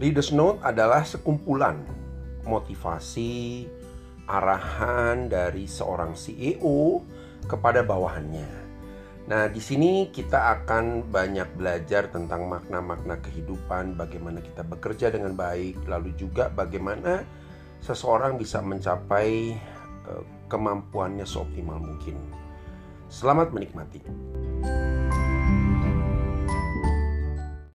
Leaders Note adalah sekumpulan motivasi, arahan dari seorang CEO kepada bawahannya. Nah, di sini kita akan banyak belajar tentang makna-makna kehidupan, bagaimana kita bekerja dengan baik, lalu juga bagaimana seseorang bisa mencapai eh, kemampuannya seoptimal mungkin. Selamat menikmati.